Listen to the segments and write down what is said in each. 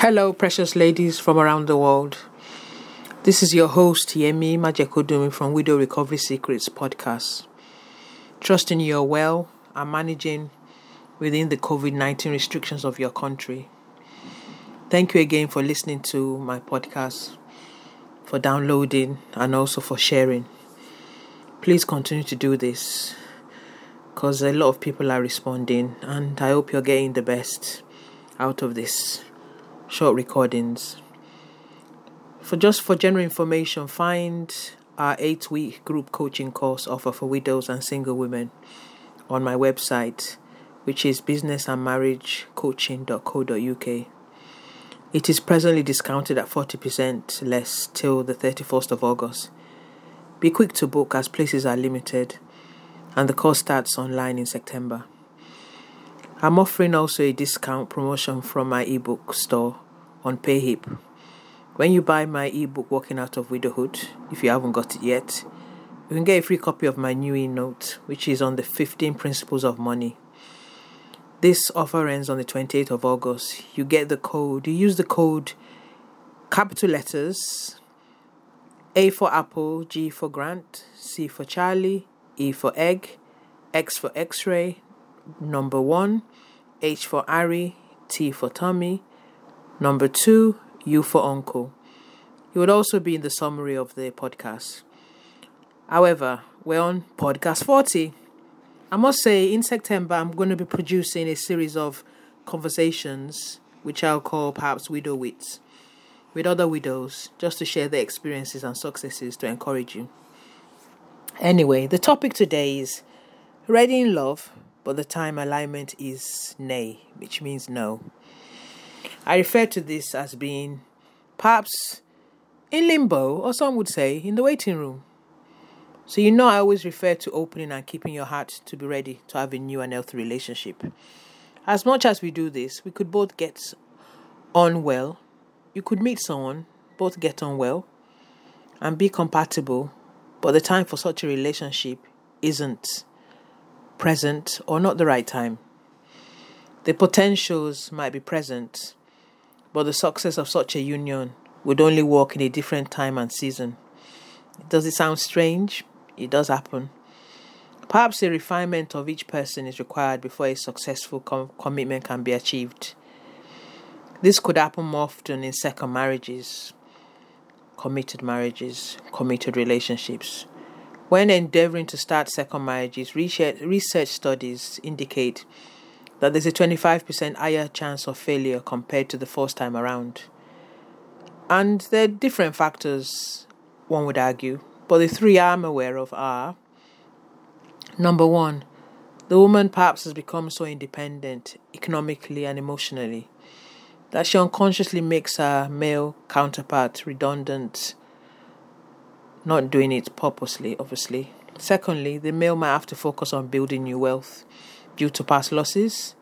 Hello, precious ladies from around the world. This is your host, Yemi Majekodunmi from Widow Recovery Secrets podcast. Trusting you are well and managing within the COVID 19 restrictions of your country. Thank you again for listening to my podcast, for downloading, and also for sharing. Please continue to do this because a lot of people are responding, and I hope you're getting the best out of this short recordings. For just for general information, find our eight week group coaching course offer for widows and single women on my website, which is businessandmarriagecoaching.co.uk. It is presently discounted at 40% less till the 31st of August. Be quick to book as places are limited and the course starts online in September. I'm offering also a discount promotion from my ebook store on Payhip. When you buy my ebook Walking Out of Widowhood, if you haven't got it yet, you can get a free copy of my new e-note, which is on the 15 principles of money. This offer ends on the 28th of August. You get the code, you use the code capital letters A for Apple, G for Grant, C for Charlie, E for Egg, X for X ray, number one, H for Harry, T for Tommy, number two, U for Uncle. It would also be in the summary of the podcast. However, we're on podcast 40. I must say, in September, I'm going to be producing a series of conversations, which I'll call perhaps Widow Wits, with other widows, just to share their experiences and successes to encourage you. Anyway, the topic today is Ready in Love but the time alignment is nay, which means no. I refer to this as being perhaps in limbo, or some would say in the waiting room. So, you know, I always refer to opening and keeping your heart to be ready to have a new and healthy relationship. As much as we do this, we could both get on well. You could meet someone, both get on well, and be compatible, but the time for such a relationship isn't present, or not the right time. The potentials might be present, but the success of such a union would only work in a different time and season. Does it sound strange? It does happen. Perhaps a refinement of each person is required before a successful com- commitment can be achieved. This could happen more often in second marriages, committed marriages, committed relationships, when endeavoring to start second marriages, research studies indicate that there's a 25% higher chance of failure compared to the first time around. And there are different factors, one would argue, but the three I'm aware of are number one, the woman perhaps has become so independent economically and emotionally that she unconsciously makes her male counterpart redundant not doing it purposely, obviously. Secondly, the male might have to focus on building new wealth due to past losses.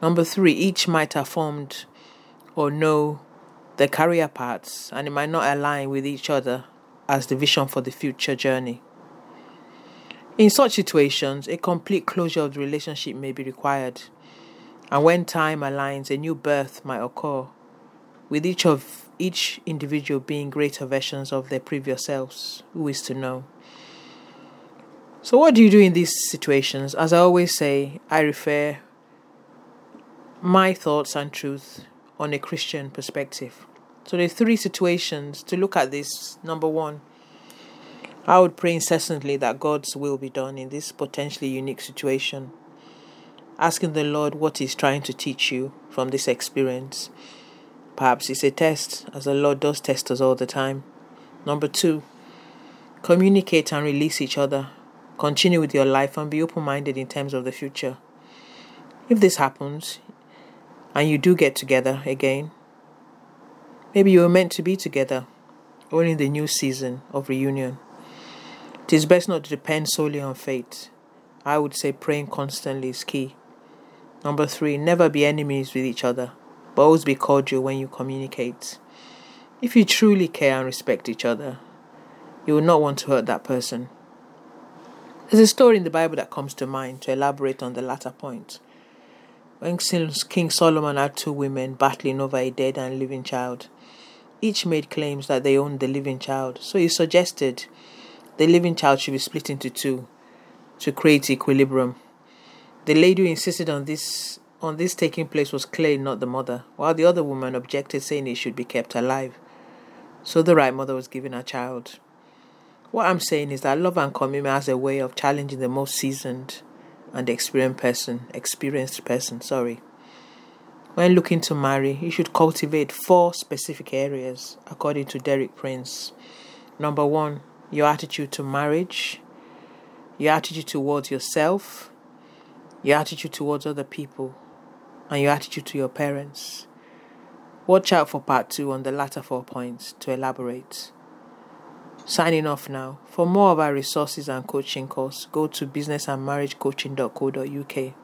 Number three, each might have formed or know their career paths and it might not align with each other as the vision for the future journey. In such situations, a complete closure of the relationship may be required, and when time aligns, a new birth might occur with each of each individual being greater versions of their previous selves. Who is to know? So, what do you do in these situations? As I always say, I refer my thoughts and truth on a Christian perspective. So, there are three situations to look at this. Number one, I would pray incessantly that God's will be done in this potentially unique situation, asking the Lord what He's trying to teach you from this experience Perhaps it's a test, as the Lord does test us all the time. Number two, communicate and release each other. Continue with your life and be open minded in terms of the future. If this happens and you do get together again, maybe you were meant to be together, only in the new season of reunion. It is best not to depend solely on fate. I would say praying constantly is key. Number three, never be enemies with each other but always be cordial when you communicate. If you truly care and respect each other, you will not want to hurt that person. There's a story in the Bible that comes to mind to elaborate on the latter point. when King Solomon had two women battling over a dead and living child. Each made claims that they owned the living child, so he suggested the living child should be split into two to create equilibrium. The lady who insisted on this on this taking place was clearly not the mother, while the other woman objected, saying it should be kept alive. So the right mother was given her child. What I'm saying is that love and commitment has a way of challenging the most seasoned and experienced person, experienced person, sorry. When looking to marry, you should cultivate four specific areas according to Derek Prince. Number one, your attitude to marriage, your attitude towards yourself, your attitude towards other people, and your attitude to your parents. Watch out for part two on the latter four points to elaborate. Signing off now. For more of our resources and coaching course, go to businessandmarriagecoaching.co.uk.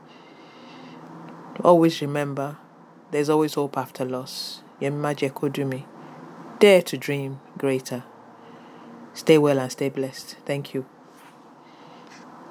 Always remember, there's always hope after loss. Yemi Majekodunmi. Dare to dream greater. Stay well and stay blessed. Thank you.